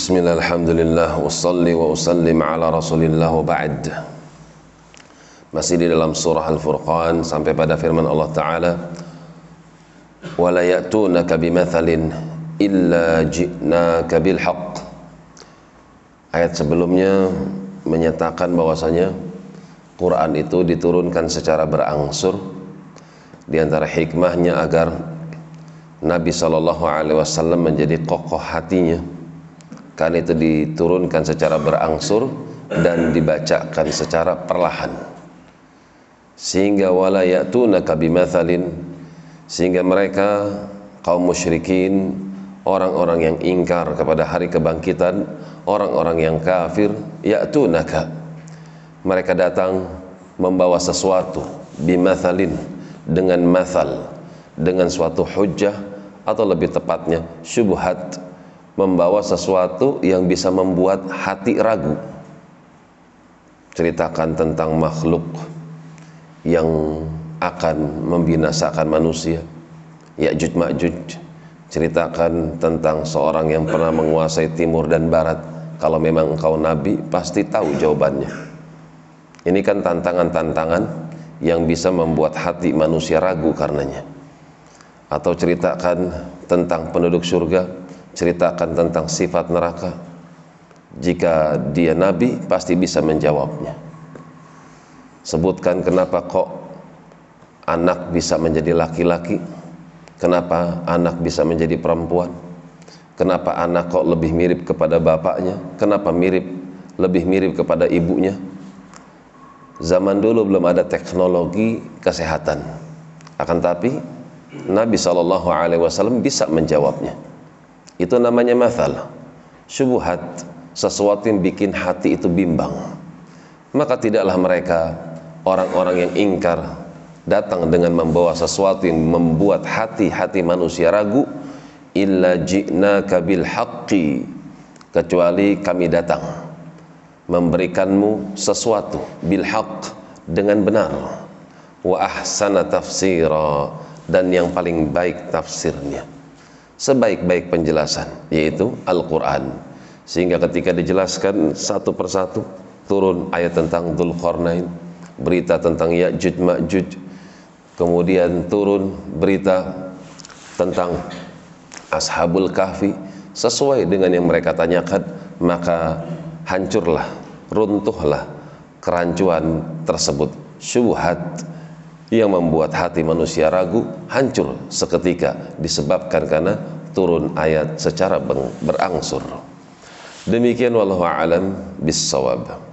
Bismillah, alhamdulillah, wassalli wa usallim ala rasulillah wa ba'd Masih di dalam surah Al-Furqan sampai pada firman Allah Ta'ala وَلَا يَأْتُونَكَ بِمَثَلٍ إِلَّا جِئْنَاكَ بِالْحَقِّ Ayat sebelumnya menyatakan bahwasanya Quran itu diturunkan secara berangsur di antara hikmahnya agar Nabi Shallallahu Alaihi Wasallam menjadi kokoh hatinya kan itu diturunkan secara berangsur dan dibacakan secara perlahan. Sehingga wala ya'tunaka bimathalin sehingga mereka kaum musyrikin orang-orang yang ingkar kepada hari kebangkitan orang-orang yang kafir ya'tunaka. Mereka datang membawa sesuatu bimathalin dengan mathal dengan suatu hujjah atau lebih tepatnya syubhat membawa sesuatu yang bisa membuat hati ragu. Ceritakan tentang makhluk yang akan membinasakan manusia. Ya'juj Ma'juj. Ceritakan tentang seorang yang pernah menguasai timur dan barat. Kalau memang engkau nabi pasti tahu jawabannya. Ini kan tantangan-tantangan yang bisa membuat hati manusia ragu karenanya. Atau ceritakan tentang penduduk surga ceritakan tentang sifat neraka. Jika dia nabi pasti bisa menjawabnya. Sebutkan kenapa kok anak bisa menjadi laki-laki? Kenapa anak bisa menjadi perempuan? Kenapa anak kok lebih mirip kepada bapaknya? Kenapa mirip lebih mirip kepada ibunya? Zaman dulu belum ada teknologi kesehatan. Akan tapi Nabi SAW bisa menjawabnya itu namanya mathal. Syubhat sesuatu yang bikin hati itu bimbang. Maka tidaklah mereka orang-orang yang ingkar datang dengan membawa sesuatu yang membuat hati-hati manusia ragu illa ji'naka bil haqqi kecuali kami datang memberikanmu sesuatu bil haqq dengan benar. Wa ahsana tafsira dan yang paling baik tafsirnya sebaik-baik penjelasan yaitu Al-Quran. Sehingga ketika dijelaskan satu persatu turun ayat tentang Dhul Qarnain berita tentang Ya'juj Ma'juj kemudian turun berita tentang Ashabul Kahfi sesuai dengan yang mereka tanyakan maka hancurlah runtuhlah kerancuan tersebut syubhat yang membuat hati manusia ragu hancur seketika disebabkan karena turun ayat secara berangsur. Demikian wallahu alam bisawab